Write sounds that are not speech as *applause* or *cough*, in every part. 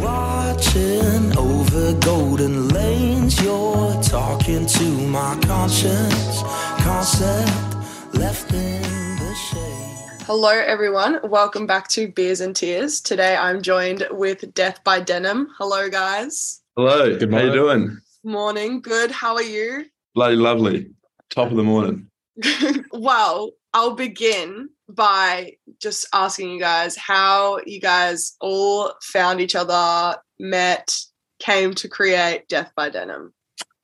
Watching over golden lanes, you're talking to my conscience. Concept left in the shade. Hello, everyone. Welcome back to Beers and Tears. Today I'm joined with Death by Denim. Hello, guys. Hello. Good morning. How you doing? Morning. Good. How are you? Bloody lovely. Top of the morning. *laughs* well, I'll begin by just asking you guys how you guys all found each other, met, came to create Death by Denim.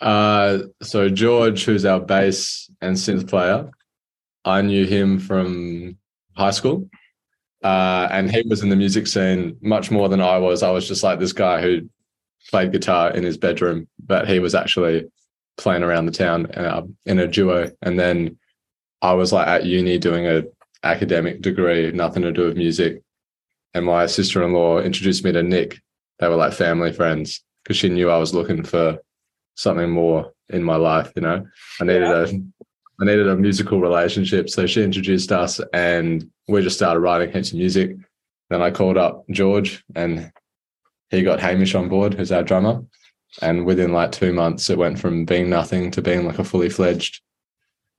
Uh, so George, who's our bass and synth player, I knew him from high school, uh, and he was in the music scene much more than I was. I was just like this guy who played guitar in his bedroom, but he was actually playing around the town uh, in a duo. And then I was like at uni doing a academic degree, nothing to do with music. And my sister-in-law introduced me to Nick. They were like family friends because she knew I was looking for something more in my life. You know, I needed a, I needed a musical relationship. So she introduced us, and we just started writing heaps of music. Then I called up George, and he got Hamish on board, who's our drummer. And within like two months, it went from being nothing to being like a fully fledged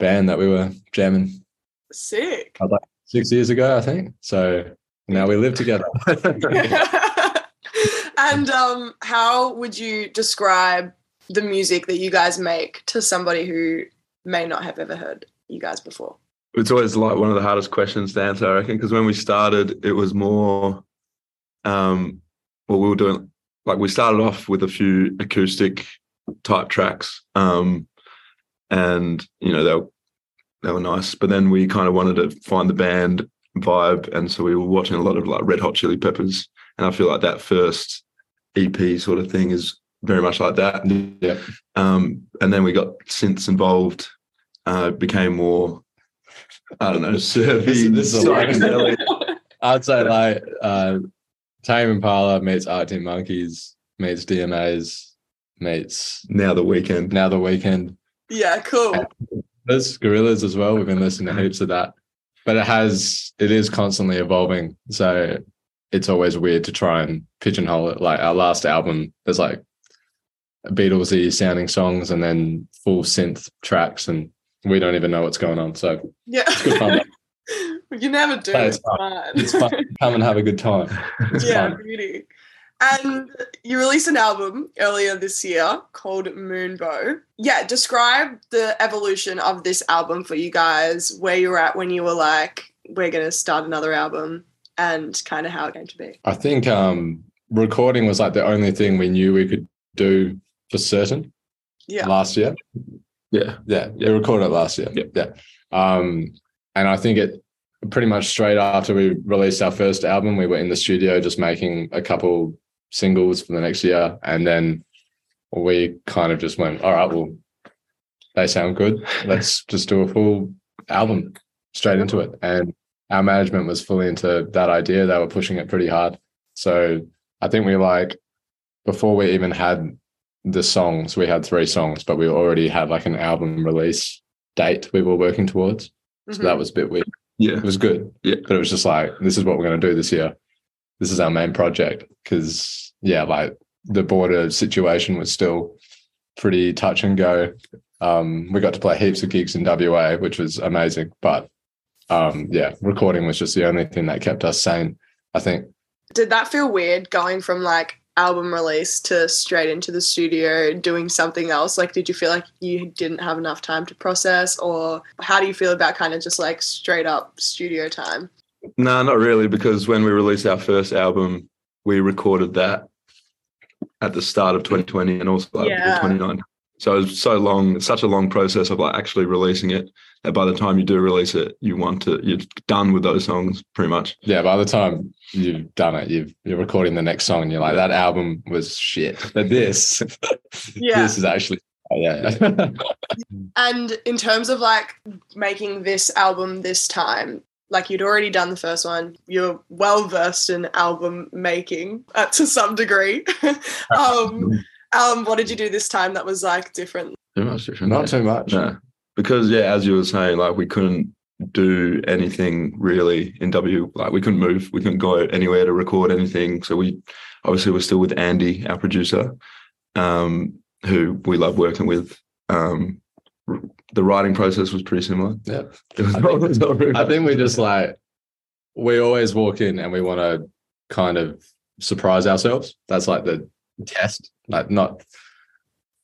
band that we were jamming Sick. six years ago, I think. So now we live together. *laughs* *laughs* and um, how would you describe the music that you guys make to somebody who may not have ever heard you guys before? It's always like one of the hardest questions to answer, I reckon, because when we started, it was more, um, well, we were doing like we started off with a few acoustic type tracks, um, and you know they were they were nice, but then we kind of wanted to find the band vibe, and so we were watching a lot of like Red Hot Chili Peppers, and I feel like that first EP sort of thing is very much like that. yeah. Um, and then we got synths involved. Uh, became more, I don't know, surfy, This- this is a psychedelic. *laughs* I'd say like uh, Tame Impala meets Arctic Monkeys meets DMAs meets now The Weeknd. Now The Weeknd. Yeah, cool. There's Gorillaz as well. We've been listening to heaps of that, but it has it is constantly evolving. So it's always weird to try and pigeonhole it. Like our last album, there's like Beatlesy sounding songs and then full synth tracks, and we don't even know what's going on. So Yeah. it's good fun. *laughs* you never do. It's fine. it's fun. Come and have a good time. *laughs* It's yeah, fun. beauty. And you released an album earlier this year called Moonbow. Yeah, describe the evolution of this album for you guys, where you were at when you were like, we're going to start another album, and kind of how it came to be. I think um, recording was like the only thing we knew we could do for certain Yeah. last year. Yeah. Yeah, we recorded it last year. Yeah. yeah. Um, and I think it pretty much straight after we released our first album, we were in the studio just making a couple singles for the next year, and then we kind of just went, all right, well, they sound good. Let's just do a full album straight into it. And our management was fully into that idea. They were pushing it pretty hard. So I think we like before we even had the songs, we had three songs, but we already had like an album release date we were working towards. So Mhm. that was a bit weird. Yeah. It was good. Yeah. But it was just like, this is what we're going to do this year. This is our main project. Cause yeah, like the border situation was still pretty touch and go. Um, we got to play heaps of gigs in WA, which was amazing. But um, yeah, recording was just the only thing that kept us sane, I think. Did that feel weird going from like album release to straight into the studio doing something else? Like, did you feel like you didn't have enough time to process, or how do you feel about kind of just like straight up studio time? No, not really, because when we released our first album, we recorded that at the start of 2020 and also like Yeah. 2019. So it was so long, it's such a long process of like actually releasing it that by the time you do release it, you want to, you're done with those songs pretty much. Yeah, by the time you've done it, you've, you're recording the next song and you're like, that album was shit. *laughs* But this, *laughs* Yeah. this is actually Oh, yeah, yeah. *laughs* And in terms of like making this album this time, like you'd already done the first one, you're well versed in album making uh, to some degree. *laughs* um, um, what did you do this time that was like different? Too much different. not too much. No, because yeah, as you were saying, like we couldn't do anything really in W. Like we couldn't move, we couldn't go anywhere to record anything. So we obviously we're still with Andy, our producer, um, who we love working with. The writing process was pretty similar. Yeah. It was I not- think- not very I think we just like we always walk in and we want to kind of surprise ourselves. That's like the test, like not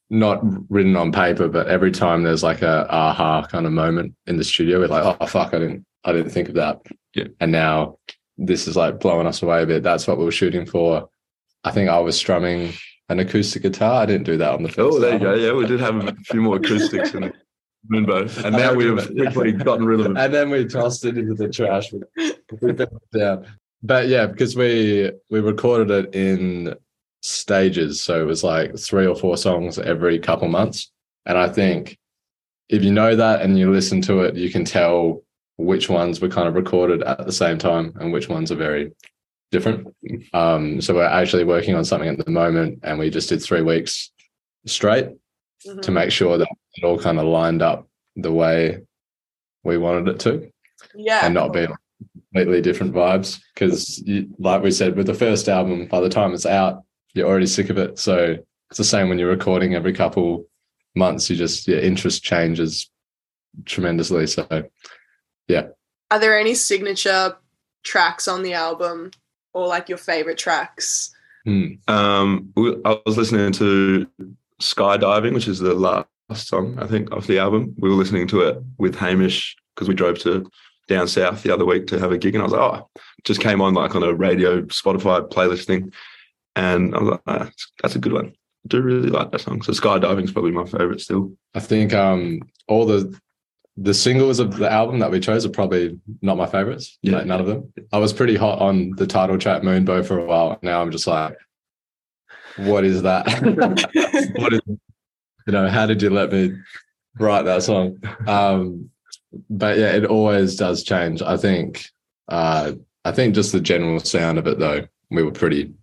not written on paper, but every time there's like a aha kind of moment in the studio, we're like, oh fuck, I didn't I didn't think of that. Yeah. And now this is like blowing us away a bit. That's what we were shooting for. I think I was strumming an acoustic guitar. I didn't do that on the oh, first. Oh, there you go. Yeah, we did have a few more acoustics in the *laughs* Moonbow, *laughs* and now we've quickly gotten rid of it. and then we tossed it into the trash. We put it down. But yeah, because we we recorded it in stages, so it was like three or four songs every couple months. And I think if you know that and you listen to it, you can tell which ones were kind of recorded at the same time and which ones are very different. Um, so we're actually working on something at the moment, and we just did three weeks straight Mm-hmm. to make sure that it all kind of lined up the way we wanted it to Yeah. and not be completely different vibes. Because, like we said, with the first album, by the time it's out, you're already sick of it. So it's the same when you're recording every couple months. You just your interest changes tremendously. So yeah. Are there any signature tracks on the album or like your favorite tracks? hmm, Um, I was listening to Skydiving, which is the last song I think off the album. We were listening to it with Hamish because we drove to down south the other week to have a gig, and I was like, oh, just came on like on a radio Spotify playlist thing, and I was like, ah, that's a good one. I do really like that song. So Skydiving is probably my favorite still. I think um, all the the singles of the album that we chose are probably not my favorites. Yeah. Like none of them. I was pretty hot on the title track Moonbow for a while. Now I'm just like, what is that? *laughs* *laughs* what is you know, how did you let me write that song? Um, but yeah, it always does change. I think uh I think just the general sound of it though, we were pretty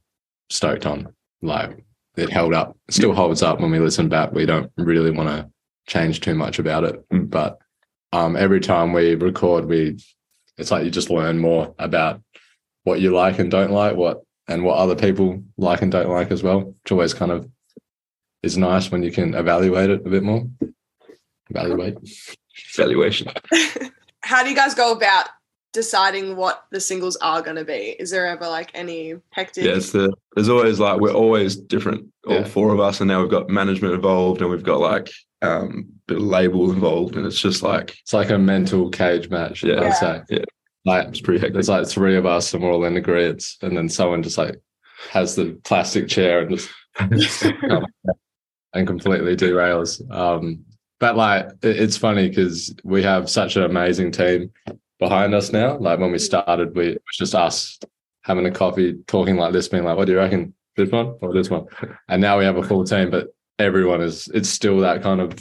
stoked on. Like it held up, still holds up when we listen back. We don't really want to change too much about it. Mm. But um every time we record, we it's like you just learn more about what you like and don't like, what and what other people like and don't like as well, which always kind of is nice when you can evaluate it a bit more. Evaluate. Evaluation. *laughs* How do you guys go about deciding what the singles are going to be? Is there ever like any hectic? Yeah, it's the there's always like we're always different, all Yeah. four of us, and now we've got management involved, and we've got like um bit of label involved, and it's just like It's like a mental cage match, Yeah. I'd say. Yeah. Like it's pretty hectic. there's like three of us and we're all in agreement, and then someone just like has the plastic chair and just *laughs* and completely derails. Um, but like it- it's funny because we have such an amazing team behind us now. Like when we started, we it was just us having a coffee, talking like this, being like, "What do you reckon? This one or this one?" And now we have a full team, but everyone is it's still that kind of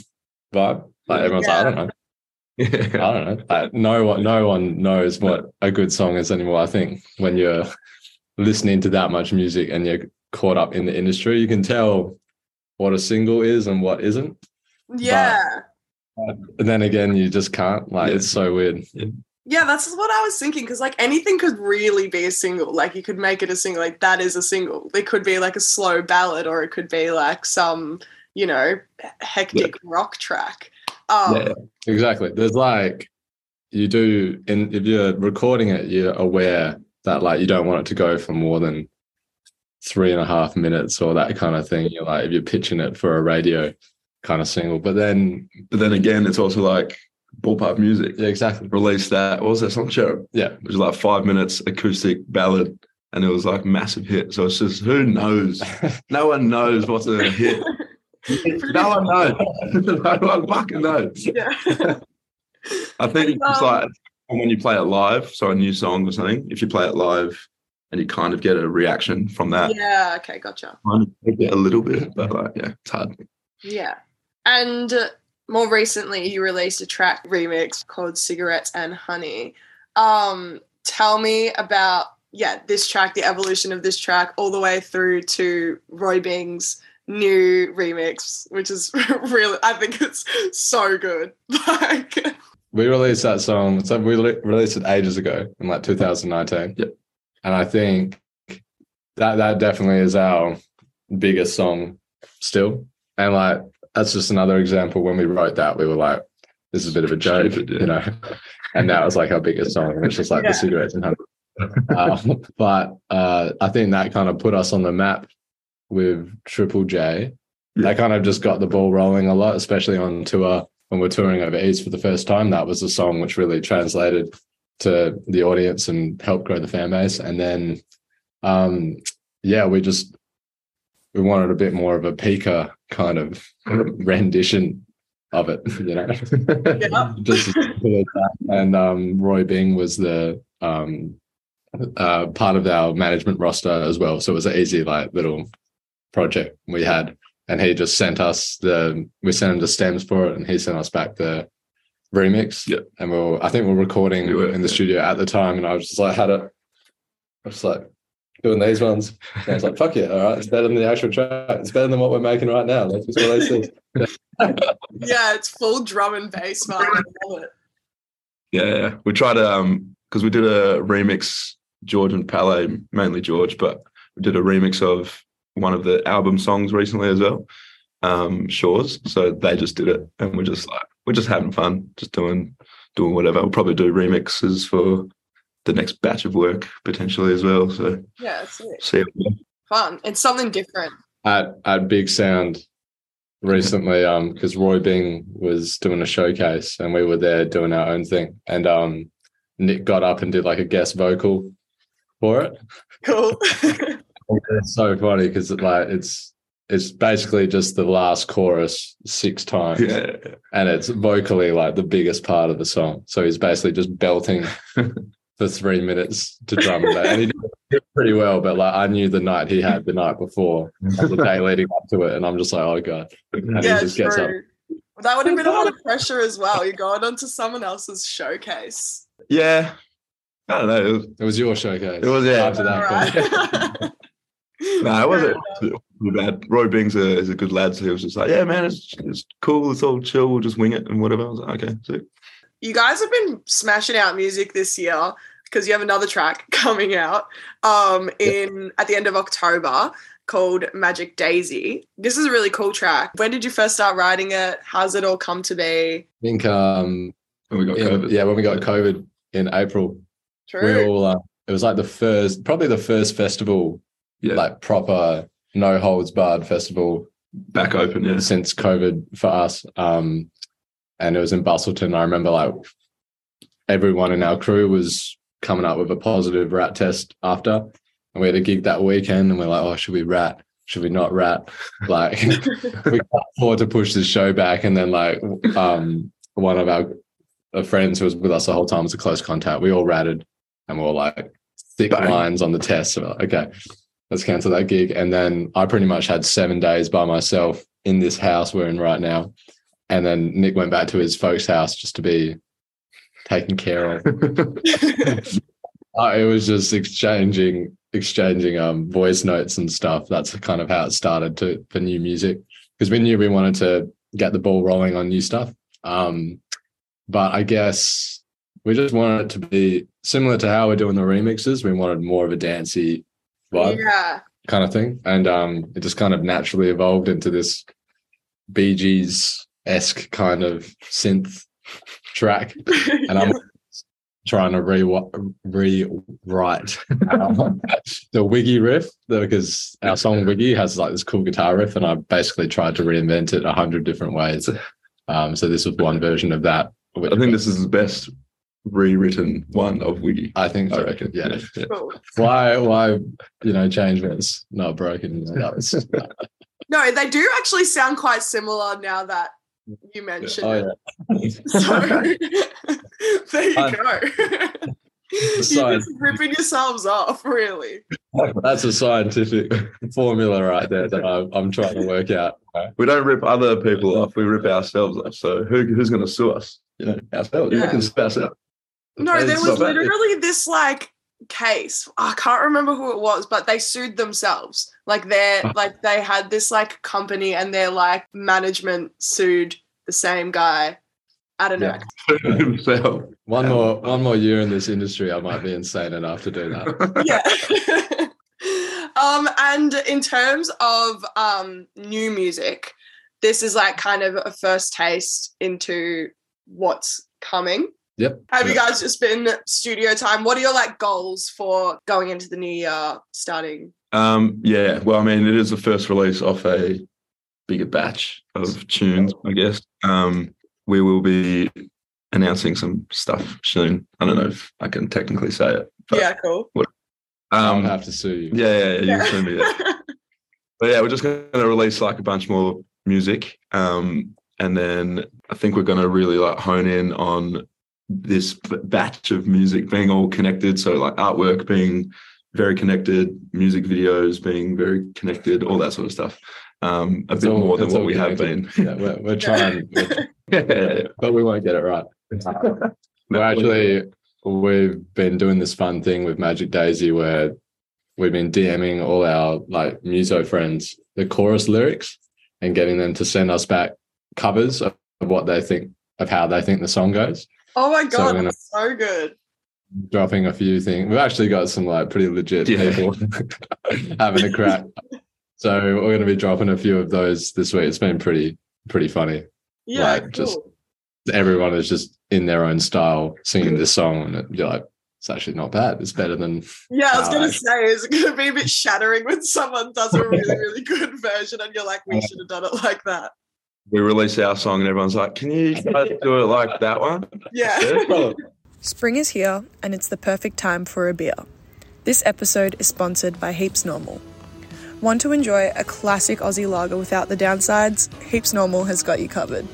vibe. Like everyone's like, "I don't know." *laughs* I don't know. Like, no one, no one knows what a good song is anymore. I think when you're listening to that much music and you're caught up in the industry, you can tell what a single is and what isn't. Yeah. And then again, you just can't. Like, Yeah. it's so weird. Yeah, that's what I was thinking because like anything could really be a single. Like you could make it a single. Like that is a single. It could be like a slow ballad, or it could be like some, you know, hectic rock track. Um, Yeah. Exactly. There's like you do, and if you're recording it, you're aware that like you don't want it to go for more than three and a half minutes or that kind of thing. You're like if you're pitching it for a radio kind of single, but then But then again, it's also like Ball Park Music. yeah, exactly. Released that. What was that song? Cherub. Yeah, It was like five minutes acoustic ballad, and it was like massive hit. So it's just who knows? *laughs* No one knows what's a hit. *laughs* no one knows. *laughs* no one fucking knows. Yeah. I think it's Um, like when you play it live, so a new song or something. If you play it live, and you kind of get a reaction from that, yeah. Okay. Gotcha. kind of take it a little bit, but like yeah, it's hard. Yeah. And uh, more recently, you released a track remix called "Cigarettes and Honey." Um, tell me about yeah this track, the evolution of this track, all the way through to Roy Bing's new remix, which is *laughs* really I think it's so good. *laughs* Like we released that song. So we re- released it ages ago in like 2019. Yep. And I think that that definitely is our biggest song still. And like that's just another example. When we wrote that, we were like, "This is a bit of a joke," Stupid, yeah. you know. And that was like our biggest song. And It's just like Yeah. the cigarettes and honey. uh, but uh, I think that kind of put us on the map with Triple J. That kind of just got the ball rolling a lot, especially on tour when we're touring over east for the first time. That was the song which really translated to the audience and help grow the fan base. And then, um, yeah, we just we wanted a bit more of a Pika kind of *laughs* rendition of it, *laughs* you know. Yeah. just as simple as that. and um, Roy Bing was the um, uh, part of our management roster as well. So it was an easy like little project we had, and he just sent us the we sent him the stems for it, and he sent us back the remix. Yeah. and we were I think we we're recording We were, in the yeah. studio at the time, and I was just like had it. I was like doing these ones. And I was like, fuck yeah, all right, it's better than the actual track. It's better than what we're making right now. Let's just release this. *laughs* yeah, it's full drum and bass, man. I love it. Yeah, yeah. We tried to um because we did a remix, George and Palais, mainly George, but we did a remix of one of the album songs recently as well, um, Shores. So they just did it, and we're just like we're just having fun, just doing doing whatever. We'll probably do remixes for the next batch of work potentially as well. So Yeah, it's see. how fun. It's something different. at at Big Sound recently um because Roy Bing was doing a showcase and we were there doing our own thing and um Nick got up and did like a guest vocal for it. Cool. *laughs* It's so funny because it, like it's it's basically just the last chorus six times Yeah, and it's vocally like the biggest part of the song. So he's basically just belting *laughs* for three minutes to drum and. And he did it pretty well, but like I knew the night he had the night before, and the day leading up to it, and I'm just like, oh god. And yeah, he just gets up. true. That would have been a lot of pressure as well. You're going onto someone else's showcase. yeah. I don't know. It was, It was your showcase. It was, yeah. After that, Alright. *laughs* no, it wasn't too bad. Roy Bing's a, is a good lad, so he was just like, "Yeah, man, it's it's cool. It's all chill. We'll just wing it and whatever." I was like, "Okay, sick." You guys have been smashing out music this year because you have another track *laughs* coming out um, in at the end of October called Magic Daisy. This is a really cool track. When did you first start writing it? How's it all come to be? I think um And we got in- COVID. yeah, when we got COVID in April, we all uh, it was like the first probably the first festival, yeah, like proper no holds barred festival back open. Yeah, since COVID for us. Um, and it was in Busselton. I remember like everyone in our crew was coming up with a positive rat test after. And we had a gig that weekend and we're like, oh, should we rat? Should we not rat? *laughs* Like we can't afford to push this show back. And then like um one of our friends who was with us the whole time was a close contact. We all ratted and we were like thick Bang. lines on the test. So we're like, okay, let's cancel that gig. And then I pretty much had seven days by myself in this house we're in right now. And then Nick went back to his folks' house just to be taken care of. *laughs* It was just exchanging exchanging um voice notes and stuff. That's kind of how it started to for new music because we knew we wanted to get the ball rolling on new stuff. Um, but I guess we just wanted it to be similar to how we're doing the remixes. We wanted more of a dancey vibe yeah. kind of thing, and um, it just kind of naturally evolved into this Bee Gees esque kind of synth track *laughs* and I'm trying to re- rewrite *laughs* the Wiggy riff because our song Wiggy has like this cool guitar riff, and I basically tried to reinvent it a hundred different ways. *laughs* Um, so this was one version of that. Which I think this is the best rewritten one of Wiggy. I think I so. reckon. Yeah. yeah. *laughs* Cool. Why? Why? You know, change when it's not broken. You *laughs* know, that No, they do actually sound quite similar now that you mention oh it. yeah. *laughs* So there you Um, go. You're just ripping yourselves off, really. That's a scientific formula right there that I'm, I'm trying to work out. We don't rip other people off; we rip ourselves off. So who, who's going to sue us? You know, ourselves. Yeah. We can sue ourselves. No, there was literally this like case. I can't remember who it was, but they sued themselves. Like they're Oh. like they had this like company and their like management sued the same guy. I don't know. Yeah. *laughs* Himself. One more one more year in this industry, I might be insane enough to do that. *laughs* Yeah. *laughs* um, and in terms of um new music, this is like kind of a first taste into what's coming. Yep. Have you guys just been studio time? What are your like goals for going into the new year, starting? Um, yeah, well, I mean, it is the first release off a bigger batch of tunes, I guess. Um, we will be announcing some stuff soon. I don't know if I can technically say it. But, yeah, cool. I'll Um, have to sue you. yeah, yeah, yeah, you can send me that. *laughs* But yeah, we're just going to release like a bunch more music. Um, and then I think we're going to really like hone in on this batch of music being all connected. So like artwork being very connected, music videos being very connected, all that sort of stuff. Um, a It's bit all- more than what all we have been. Yeah, we're, we're *laughs* trying, we're- yeah, *laughs* but we won't get it right. *laughs* We're actually we've been doing this fun thing with Magic Daisy where we've been DMing all our like muso friends the chorus lyrics and getting them to send us back covers of what they think of how they think the song goes. Oh my god, we're gonna- that's so good. Dropping a few things. We've actually got some like pretty legit Yeah. people *laughs* having a crack. So we're going to be dropping a few of those this week. It's been pretty pretty funny. Yeah, Like, cool. just- Everyone is just in their own style singing this song, and you're like, it's actually not bad. It's better than yeah, I was gonna Alright. say, is it gonna be a bit shattering when someone does a really, really good version and you're like, we should have done it like that. We release our song and everyone's like, "Can you guys do it like that one?" Yeah. *laughs* Spring is here, and it's the perfect time for a beer. This episode is sponsored by Heaps Normal. Want to enjoy a classic Aussie lager without the downsides? Heaps Normal has got you covered.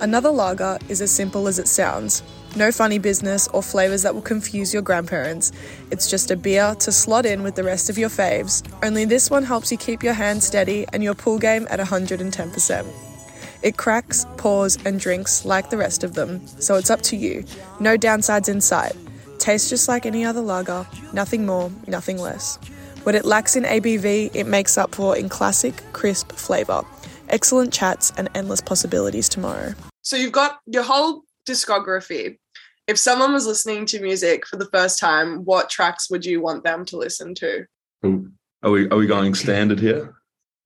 Another lager is as simple as it sounds. No funny business or flavours that will confuse your grandparents. It's just a beer to slot in with the rest of your faves, only this one helps you keep your hand steady and your pool game at 110%. It cracks, pours, and drinks like the rest of them, so it's up to you. No downsides in sight. Tastes just like any other lager, nothing more, nothing less. What it lacks in ABV, it makes up for in classic, crisp flavour. Excellent chats and endless possibilities tomorrow. So you've got your whole discography. If someone was listening to music for the first time, what tracks would you want them to listen to? Are we are we going standard here?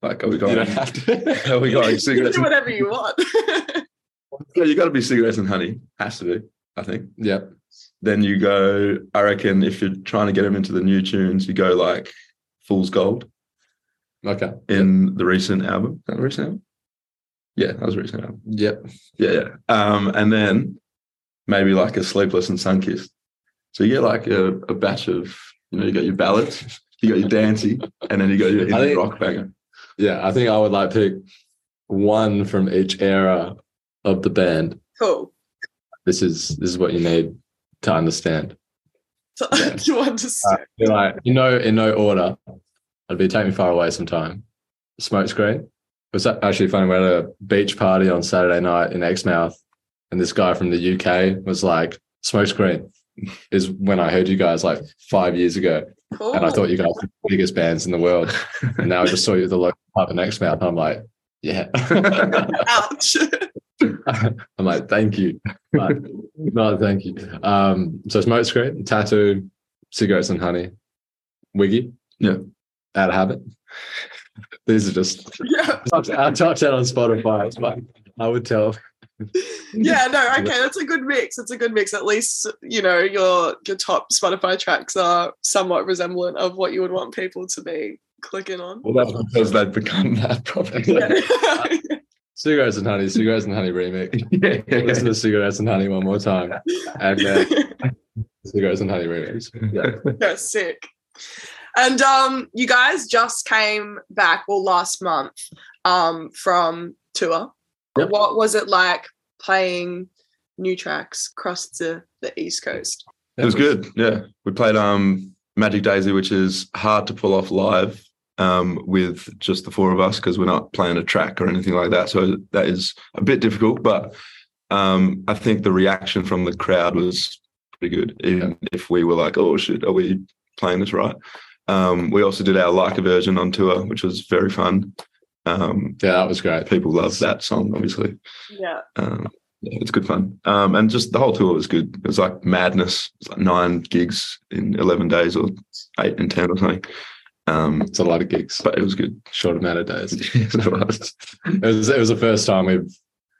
Like, are we you going? don't have to. *laughs* Are we going *laughs* You cigarettes? do whatever you want. *laughs* yeah, you got to be cigarettes and honey. Has to be. I think. Yep. Then you go. I reckon if you're trying to get them into the new tunes, you go like Fool's Gold Okay. in the recent album. Is that recent album? Yeah, that was a recent album. Yep. Yeah, yeah. Um, and then maybe like a Sleepless and Sunkissed. So you get like a, a batch of, you know, you got your ballads, you got your dancey, and then you got your rock banger. Yeah. I think I would like pick one from each era of the band. cool. This is this is what you need to understand. So, Yeah. *laughs* you understand? Uh, be like, you know, in no order. It'd be take me far away sometime. Smoke screen. It was actually funny. We had a beach party on Saturday night in Exmouth, and this guy from the UK was like, "Smoke screen is when I heard you guys like five years ago, cool. and I thought you guys were the biggest bands in the world. And now I just saw you at the local pub in Exmouth, and I'm like, yeah. Ouch. *laughs* I'm like, thank you. But no, thank you. Um, so smoke screen, tattoo, cigarettes and honey, wiggy. Yeah. Out of habit. These are just yeah. our top 10 on Spotify. It's like, I would tell. *laughs* Yeah, no, *laughs* okay, that's a good mix. It's a good mix. At least, you know, your your top Spotify tracks are somewhat resemblant of what you would want people to be clicking on. Well, that's because they've become that probably. Yeah. *laughs* Cigarettes and honey, cigarettes and honey remix. yeah, yeah, Listen to cigarettes and honey one more time. And then cigarettes and honey remix. Yeah. yeah, sick. And um, you guys just came back, well, last month, um, from tour. Yep. What was it like playing new tracks across the, the East Coast? It was good. Yeah, we played um Magic Daisy, which is hard to pull off live um, with just the four of us because we're not playing a track or anything like that. So that is a bit difficult, but um, I think the reaction from the crowd was pretty good, even if we were like, "Oh shit, are we playing this right?" Um, we also did our Like A Version on tour, which was very fun. Um, Yeah, that was great. people love that song, obviously. Yeah. Um, yeah, it's good fun. Um, and just the whole tour was good. It was like madness. It was like nine gigs in 11 days or eight and 10 or something. Um, It's a lot of gigs, but it was good. short amount of days. *laughs* It was. it was it was the first time we've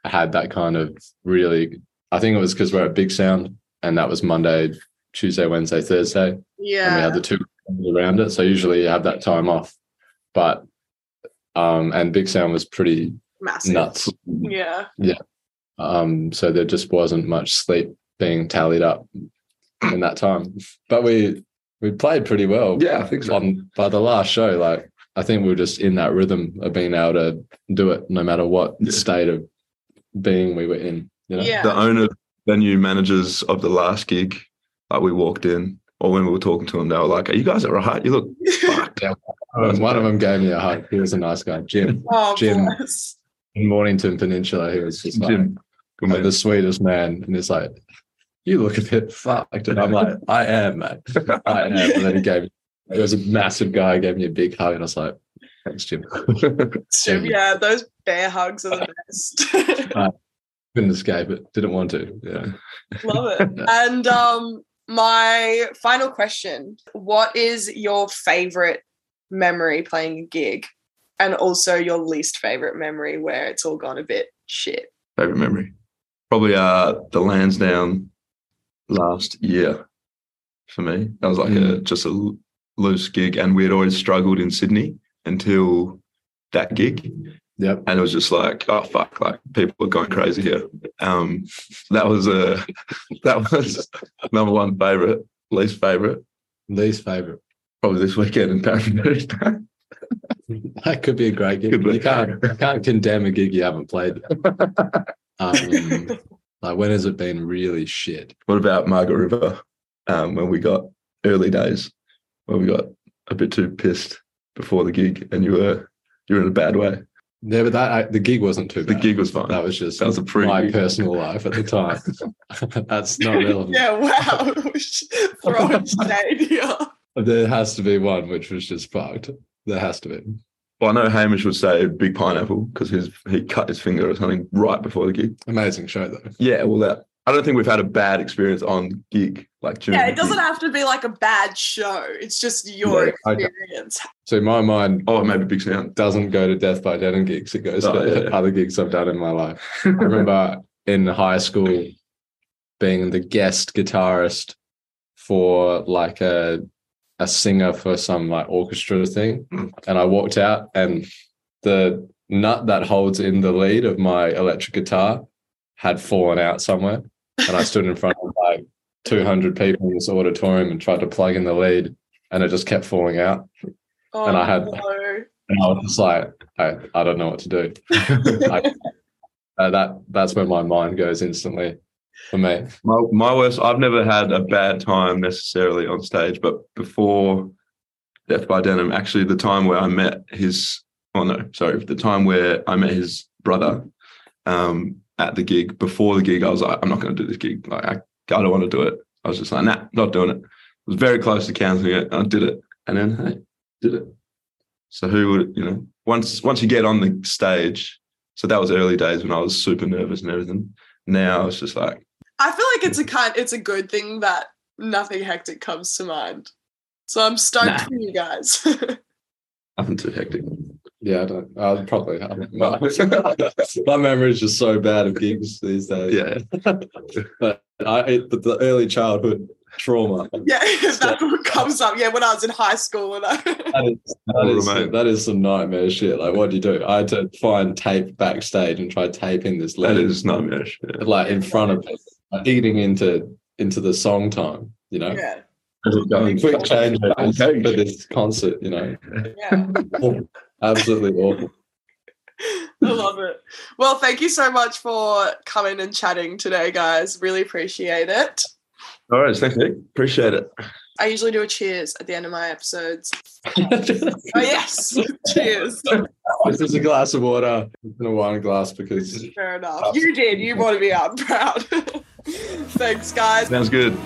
had that kind of really. I think it was because we're at Big Sound, and that was Monday, Tuesday, Wednesday, Thursday, Yeah. and we had the two around it. So usually you have that time off, but um, and Big Sound was pretty Massive. nuts. Yeah. Yeah. Um, so there just wasn't much sleep being tallied up in that time. But we we played pretty well. Yeah, I think so. On by the last show, like I think we were just in that rhythm of being able to do it no matter what Yeah. state of being we were in. You know? Yeah. The owner, venue managers of the last gig, like we walked in, or when we were talking to them, they were like, Are you guys all right? You look fucked. *laughs* One of them gave me a hug. He was a nice guy, Jim *laughs* oh, Jim. bless. in Mornington Peninsula. He was just like, like the sweetest man, and he's like, "You look a bit fucked," and I'm like, "I am, man, I am." And then he gave, Me, he was a massive guy, gave me a big hug, and I was like, "Thanks, Jim." *laughs* Jim, yeah, those bear hugs are the best. Couldn't escape it. Didn't want to. Yeah. Love it. And um, my final question: What is your favorite memory playing a gig, and also your least favorite memory where it's all gone a bit shit? Favorite memory. Probably uh the Lansdowne last year for me. That was like a just a loose gig, and we had always struggled in Sydney until that gig, Yep. and it was just like, oh fuck, like people are going crazy here. Um, that was a *laughs* that was number one favorite, least favorite, Least favorite. probably this weekend in Parramatta. That could be a great gig. You can't you can't condemn a gig you haven't played. Um, like when has it been really shit? what about Margaret River? Um, when we got early days, when we got a bit too pissed before the gig, and you were you were in a bad way. Yeah, but that I, the gig wasn't too Bad. The gig was fine. That was just That was a pre- my personal life at the time. *laughs* That's not relevant. Yeah, wow. *laughs* Throwing shade here. There has to be one which was just fucked. There has to be. Well, I know Hamish would say big pineapple because his he cut his finger or something right before the gig. Amazing show though. Yeah, well, that I don't think we've had a bad experience on gig like during. Yeah, it doesn't gig. have to be like a bad show. It's just your Yeah, okay. experience. So my mind Oh, maybe big sound. doesn't go to Death by Denim gigs. It goes Oh, to yeah, yeah. other gigs I've done in my life. I remember in high school being the guest guitarist for like a a singer for some like orchestra thing. Hmm. And I walked out and the nut that holds in the lead of my electric guitar had fallen out somewhere. And I stood in front of like 200 people in this auditorium and tried to plug in the lead and it just kept falling out. Oh, And I had- no. And I was just like, I, I don't know what to do. *laughs* I, uh, that that's where my mind goes instantly for me. My, my worst, I've never had a bad time necessarily on stage, but before Death by Denim, actually, the time where I met his, oh no, sorry, the time where I met his brother um, at the gig, before the gig, I was like, I'm not going to do this gig. Like, I, I don't want to do it. I was just like, nah, not doing it. I was very close to canceling it. And I did it. And then, hey, did it. So who would, you know, once once you get on the stage, so that was early days when I was super nervous and everything. Now it's just like, I feel like it's a kind it's a good thing that nothing hectic comes to mind. So I'm stoked Nah. for you guys. *laughs* nothing too hectic. Yeah, I don't. I'll probably. *laughs* My, my memory is just so bad of gigs these days. Yeah. but I it, the, the early childhood trauma. yeah, *laughs* that's what comes up. Yeah, when I was in high school and I that, is, that, oh, is, that is some nightmare shit. Like, what do you do? I had to find tape backstage and try taping this That lead, is nightmarish. Yeah. like in front of people, like, eating into into the song time. You know, yeah. quick change for this concert. You know, Yeah. Absolutely awful. *laughs* I love it. Well, thank you so much for coming and chatting today, guys. Really appreciate it. All right. Thanks, Nick. Appreciate it. I usually do a cheers at the end of my episodes. *laughs* Oh yes, cheers. this is a glass of water. In a wine glass because Fair enough. Uh, you did. You want to be out proud. *laughs* Thanks, guys. Sounds good.